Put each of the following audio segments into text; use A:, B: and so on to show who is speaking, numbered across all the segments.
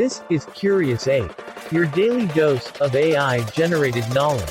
A: This is Curious Ape, your daily dose of AI generated knowledge.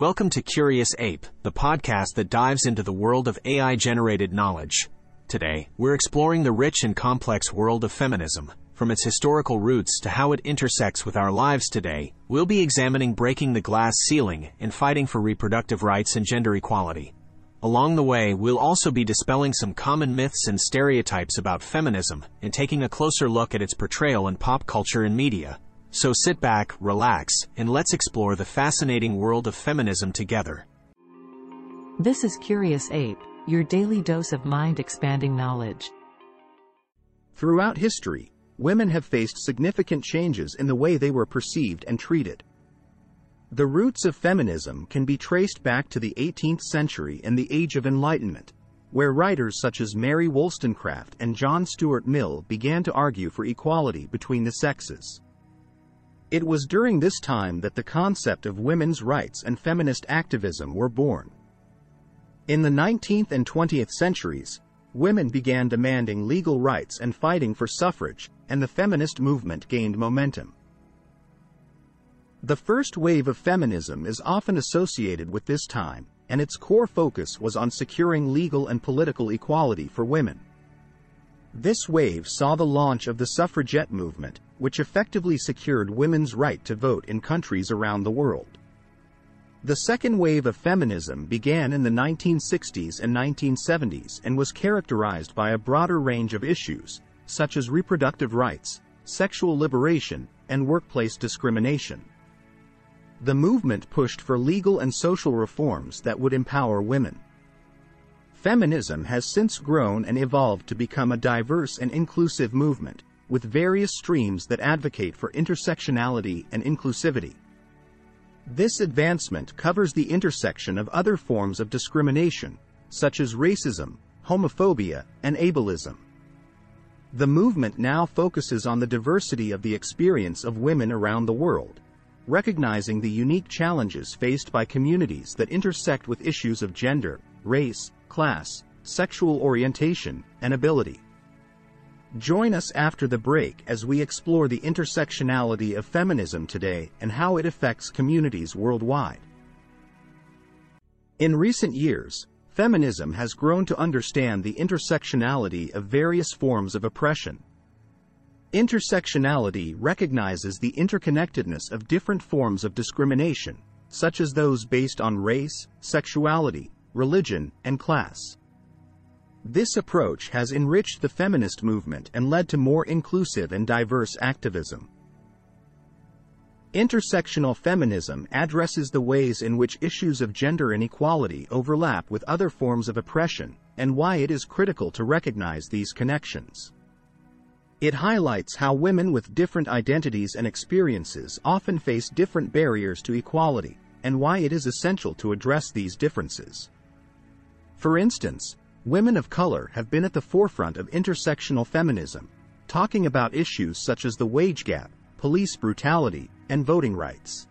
B: Welcome to Curious Ape, the podcast that dives into the world of AI generated knowledge. Today, we're exploring the rich and complex world of feminism. From its historical roots to how it intersects with our lives today, we'll be examining breaking the glass ceiling and fighting for reproductive rights and gender equality. Along the way, we'll also be dispelling some common myths and stereotypes about feminism and taking a closer look at its portrayal in pop culture and media. So sit back, relax, and let's explore the fascinating world of feminism together.
C: This is Curious Ape, your daily dose of mind-expanding knowledge.
D: Throughout history, women have faced significant changes in the way they were perceived and treated. The roots of feminism can be traced back to the 18th century and the Age of Enlightenment, where writers such as Mary Wollstonecraft and John Stuart Mill began to argue for equality between the sexes. It was during this time that the concept of women's rights and feminist activism were born. In the 19th and 20th centuries, women began demanding legal rights and fighting for suffrage, and the feminist movement gained momentum. The first wave of feminism is often associated with this time, and its core focus was on securing legal and political equality for women. This wave saw the launch of the suffragette movement, which effectively secured women's right to vote in countries around the world. The second wave of feminism began in the 1960s and 1970s and was characterized by a broader range of issues, such as reproductive rights, sexual liberation, and workplace discrimination. The movement pushed for legal and social reforms that would empower women. Feminism has since grown and evolved to become a diverse and inclusive movement, with various streams that advocate for intersectionality and inclusivity. This advancement covers the intersection of other forms of discrimination, such as racism, homophobia, and ableism. The movement now focuses on the diversity of the experience of women around the world, recognizing the unique challenges faced by communities that intersect with issues of gender, race, class, sexual orientation, and ability. Join us after the break as we explore the intersectionality of feminism today and how it affects communities worldwide. In recent years, feminism has grown to understand the intersectionality of various forms of oppression. Intersectionality recognizes the interconnectedness of different forms of discrimination, such as those based on race, sexuality, religion, and class. This approach has enriched the feminist movement and led to more inclusive and diverse activism. Intersectional feminism addresses the ways in which issues of gender inequality overlap with other forms of oppression and why it is critical to recognize these connections. It highlights how women with different identities and experiences often face different barriers to equality and why it is essential to address these differences. For instance, women of color have been at the forefront of intersectional feminism, talking about issues such as the wage gap, police brutality, and voting rights.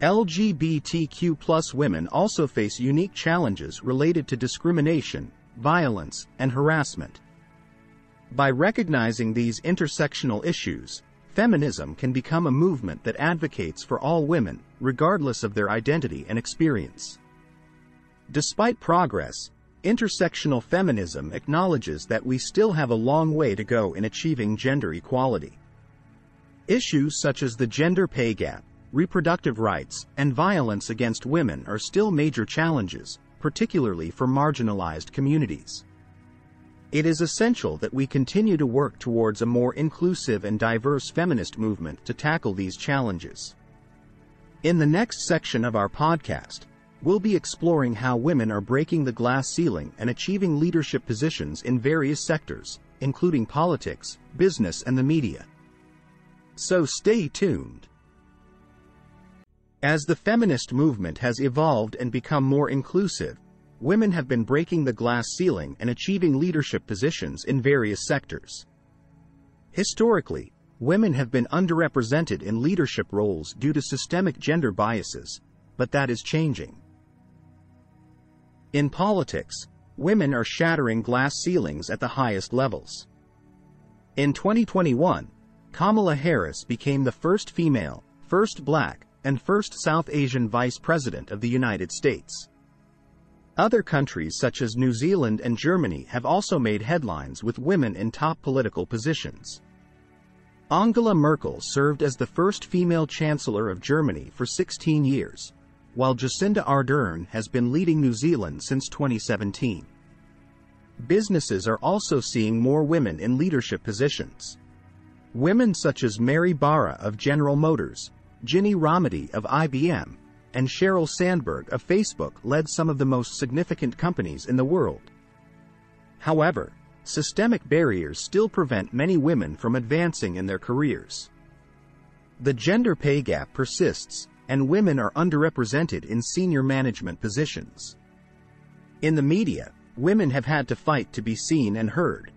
D: LGBTQ women also face unique challenges related to discrimination, violence, and harassment. By recognizing these intersectional issues, feminism can become a movement that advocates for all women, regardless of their identity and experience. Despite progress, Intersectional feminism acknowledges that we still have a long way to go in achieving gender equality. Issues such as the gender pay gap, reproductive rights, and violence against women are still major challenges, particularly for marginalized communities. It is essential that we continue to work towards a more inclusive and diverse feminist movement to tackle these challenges. In the next section of our podcast, We'll be exploring how women are breaking the glass ceiling and achieving leadership positions in various sectors, including politics, business, and the media. So stay tuned. As the feminist movement has evolved and become more inclusive, women have been breaking the glass ceiling and achieving leadership positions in various sectors. Historically, women have been underrepresented in leadership roles due to systemic gender biases, but that is changing. In politics, women are shattering glass ceilings at the highest levels. In 2021, Kamala Harris became the first female, first black, and first South Asian vice president of the United States. Other countries such as New Zealand and Germany have also made headlines with women in top political positions. Angela Merkel served as the first female chancellor of Germany for 16 years, while Jacinda Ardern has been leading New Zealand since 2017. Businesses are also seeing more women in leadership positions. Women such as Mary Barra of General Motors, Ginny Rometty of IBM, and Sheryl Sandberg of Facebook led some of the most significant companies in the world. However, systemic barriers still prevent many women from advancing in their careers. The gender pay gap persists, and women are underrepresented in senior management positions. In the media, women have had to fight to be seen and heard.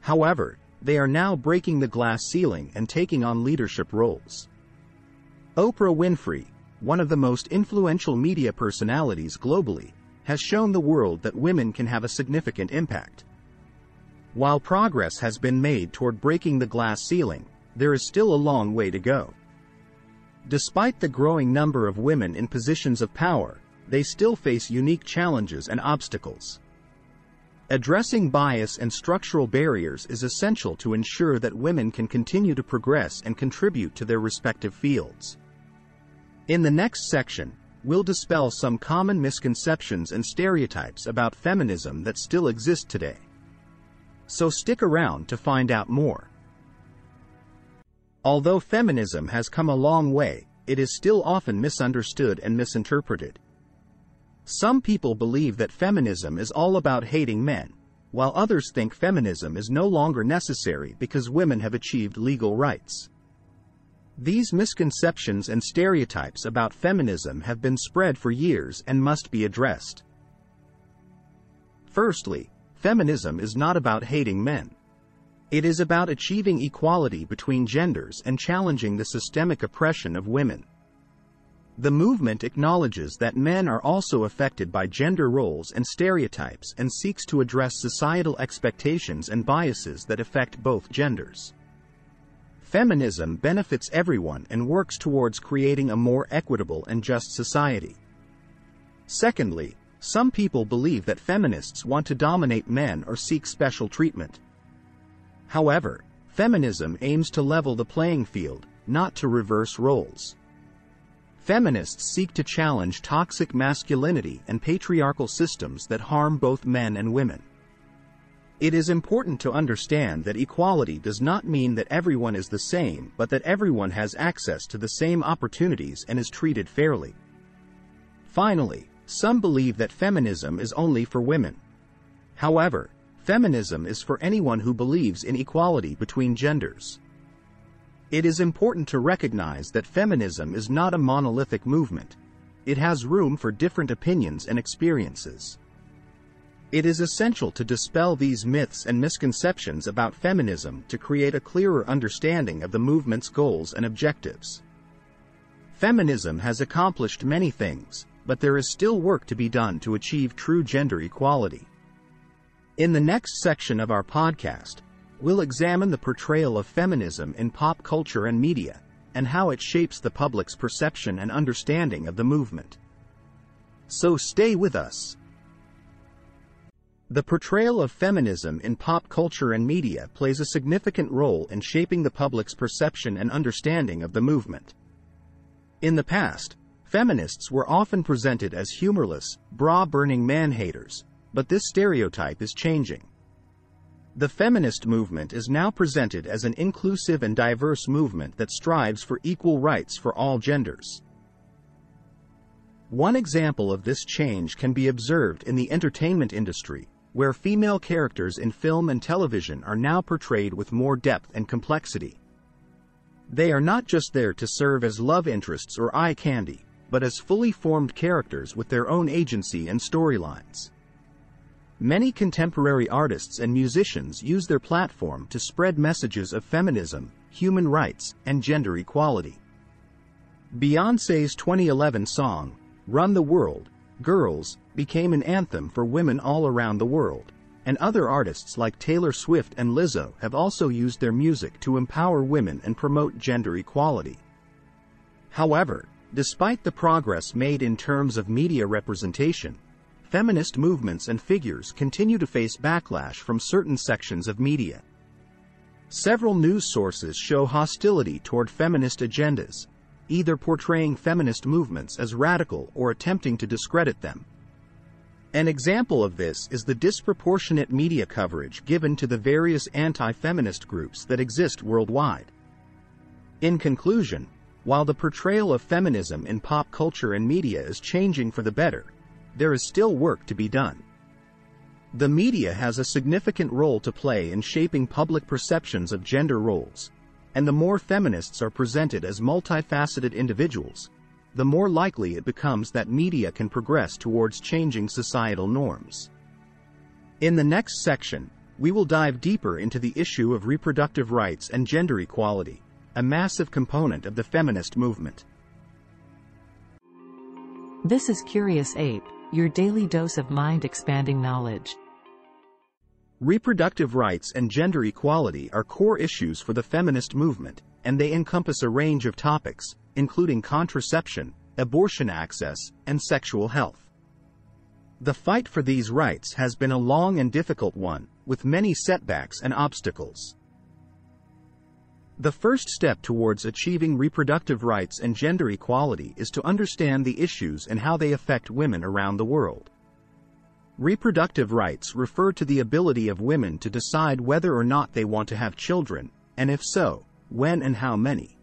D: However, they are now breaking the glass ceiling and taking on leadership roles. Oprah Winfrey, one of the most influential media personalities globally, has shown the world that women can have a significant impact. While progress has been made toward breaking the glass ceiling, there is still a long way to go. Despite the growing number of women in positions of power, they still face unique challenges and obstacles. Addressing bias and structural barriers is essential to ensure that women can continue to progress and contribute to their respective fields. In the next section, we'll dispel some common misconceptions and stereotypes about feminism that still exist today. So stick around to find out more. Although feminism has come a long way, it is still often misunderstood and misinterpreted. Some people believe that feminism is all about hating men, while others think feminism is no longer necessary because women have achieved legal rights. These misconceptions and stereotypes about feminism have been spread for years and must be addressed. Firstly, feminism is not about hating men. It is about achieving equality between genders and challenging the systemic oppression of women. The movement acknowledges that men are also affected by gender roles and stereotypes and seeks to address societal expectations and biases that affect both genders. Feminism benefits everyone and works towards creating a more equitable and just society. Secondly, some people believe that feminists want to dominate men or seek special treatment. However, feminism aims to level the playing field, not to reverse roles. Feminists seek to challenge toxic masculinity and patriarchal systems that harm both men and women. It is important to understand that equality does not mean that everyone is the same, but that everyone has access to the same opportunities and is treated fairly. Finally, some believe that feminism is only for women. However, feminism is for anyone who believes in equality between genders. It is important to recognize that feminism is not a monolithic movement. It has room for different opinions and experiences. It is essential to dispel these myths and misconceptions about feminism to create a clearer understanding of the movement's goals and objectives. Feminism has accomplished many things, but there is still work to be done to achieve true gender equality. In the next section of our podcast, we'll examine the portrayal of feminism in pop culture and media, and how it shapes the public's perception and understanding of the movement. So stay with us. The portrayal of feminism in pop culture and media plays a significant role in shaping the public's perception and understanding of the movement. In the past, feminists were often presented as humorless, bra-burning man-haters, but this stereotype is changing. The feminist movement is now presented as an inclusive and diverse movement that strives for equal rights for all genders. One example of this change can be observed in the entertainment industry, where female characters in film and television are now portrayed with more depth and complexity. They are not just there to serve as love interests or eye candy, but as fully formed characters with their own agency and storylines. Many contemporary artists and musicians use their platform to spread messages of feminism, human rights, and gender equality. Beyoncé's 2011 song, Run the World, Girls, became an anthem for women all around the world, and other artists like Taylor Swift and Lizzo have also used their music to empower women and promote gender equality. However, despite the progress made in terms of media representation, feminist movements and figures continue to face backlash from certain sections of media. Several news sources show hostility toward feminist agendas, either portraying feminist movements as radical or attempting to discredit them. An example of this is the disproportionate media coverage given to the various anti-feminist groups that exist worldwide. In conclusion, while the portrayal of feminism in pop culture and media is changing for the better, there is still work to be done. The media has a significant role to play in shaping public perceptions of gender roles, and the more feminists are presented as multifaceted individuals, the more likely it becomes that media can progress towards changing societal norms. In the next section, we will dive deeper into the issue of reproductive rights and gender equality, a massive component of the feminist movement.
C: This is Curious Ape, your daily dose of mind-expanding knowledge.
D: Reproductive rights and gender equality are core issues for the feminist movement, and they encompass a range of topics, including contraception, abortion access, and sexual health. The fight for these rights has been a long and difficult one, with many setbacks and obstacles. The first step towards achieving reproductive rights and gender equality is to understand the issues and how they affect women around the world. Reproductive rights refer to the ability of women to decide whether or not they want to have children, and if so, when and how many.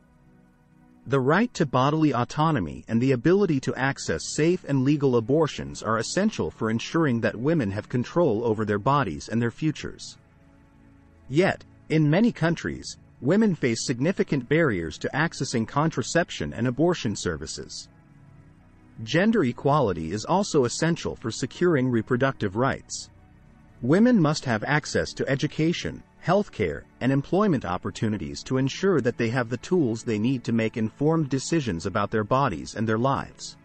D: The right to bodily autonomy and the ability to access safe and legal abortions are essential for ensuring that women have control over their bodies and their futures. Yet, in many countries, women face significant barriers to accessing contraception and abortion services. Gender equality is also essential for securing reproductive rights. Women must have access to education, healthcare, and employment opportunities to ensure that they have the tools they need to make informed decisions about their bodies and their lives.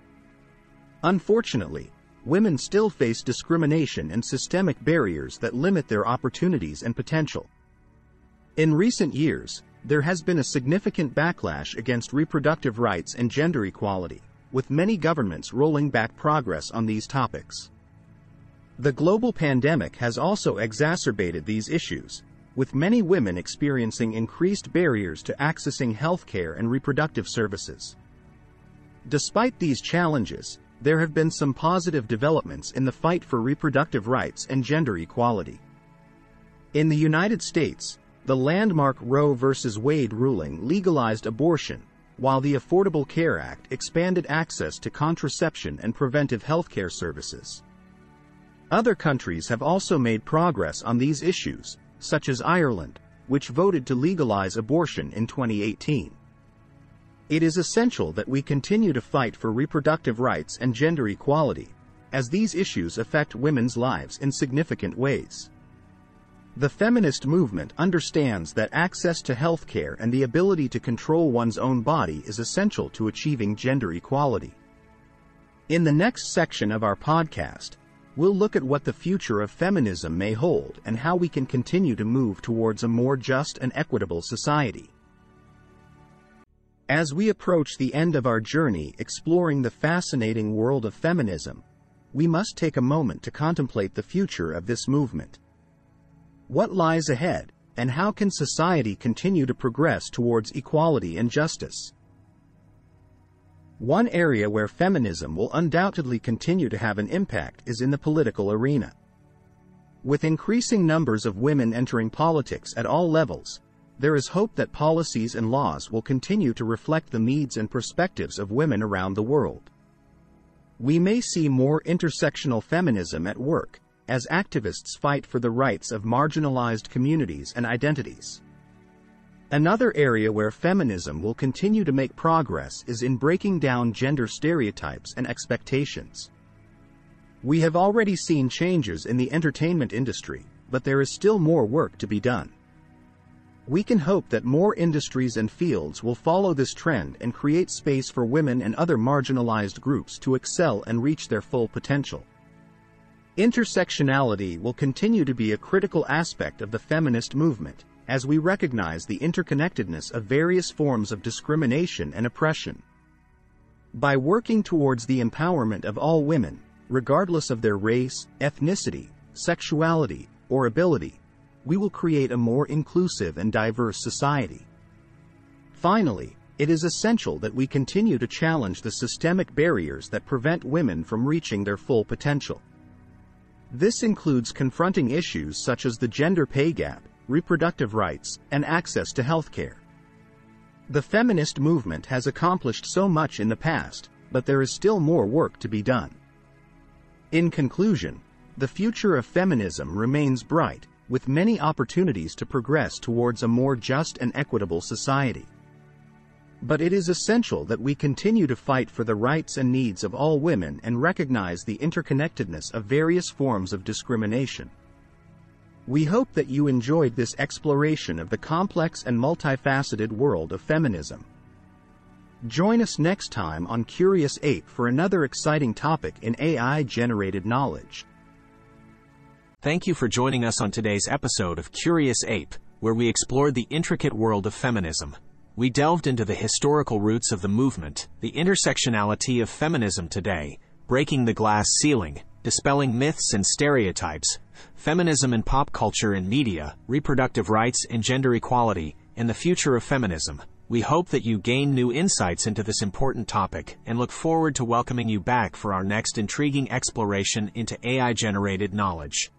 D: Unfortunately, women still face discrimination and systemic barriers that limit their opportunities and potential. In recent years, there has been a significant backlash against reproductive rights and gender equality, with many governments rolling back progress on these topics. The global pandemic has also exacerbated these issues, with many women experiencing increased barriers to accessing healthcare and reproductive services. Despite these challenges, there have been some positive developments in the fight for reproductive rights and gender equality. In the United States, the landmark Roe v. Wade ruling legalized abortion, while the Affordable Care Act expanded access to contraception and preventive health care services. Other countries have also made progress on these issues, such as Ireland, which voted to legalize abortion in 2018. It is essential that we continue to fight for reproductive rights and gender equality, as these issues affect women's lives in significant ways. The feminist movement understands that access to healthcare and the ability to control one's own body is essential to achieving gender equality. In the next section of our podcast, we'll look at what the future of feminism may hold and how we can continue to move towards a more just and equitable society. As we approach the end of our journey exploring the fascinating world of feminism, we must take a moment to contemplate the future of this movement. What lies ahead, and how can society continue to progress towards equality and justice? One area where feminism will undoubtedly continue to have an impact is in the political arena. With increasing numbers of women entering politics at all levels, there is hope that policies and laws will continue to reflect the needs and perspectives of women around the world. We may see more intersectional feminism at work, as activists fight for the rights of marginalized communities and identities. Another area where feminism will continue to make progress is in breaking down gender stereotypes and expectations. We have already seen changes in the entertainment industry, but there is still more work to be done. We can hope that more industries and fields will follow this trend and create space for women and other marginalized groups to excel and reach their full potential. Intersectionality will continue to be a critical aspect of the feminist movement, as we recognize the interconnectedness of various forms of discrimination and oppression. By working towards the empowerment of all women, regardless of their race, ethnicity, sexuality, or ability, we will create a more inclusive and diverse society. Finally, it is essential that we continue to challenge the systemic barriers that prevent women from reaching their full potential. This includes confronting issues such as the gender pay gap, reproductive rights, and access to healthcare. The feminist movement has accomplished so much in the past, but there is still more work to be done. In conclusion, the future of feminism remains bright, with many opportunities to progress towards a more just and equitable society. But it is essential that we continue to fight for the rights and needs of all women and recognize the interconnectedness of various forms of discrimination. We hope that you enjoyed this exploration of the complex and multifaceted world of feminism. Join us next time on Curious Ape for another exciting topic in AI generated knowledge.
B: Thank you for joining us on today's episode of Curious Ape, where we explored the intricate world of feminism. We delved into the historical roots of the movement, the intersectionality of feminism today, breaking the glass ceiling, dispelling myths and stereotypes, feminism in pop culture and media, reproductive rights and gender equality, and the future of feminism. We hope that you gain new insights into this important topic and look forward to welcoming you back for our next intriguing exploration into AI generated knowledge.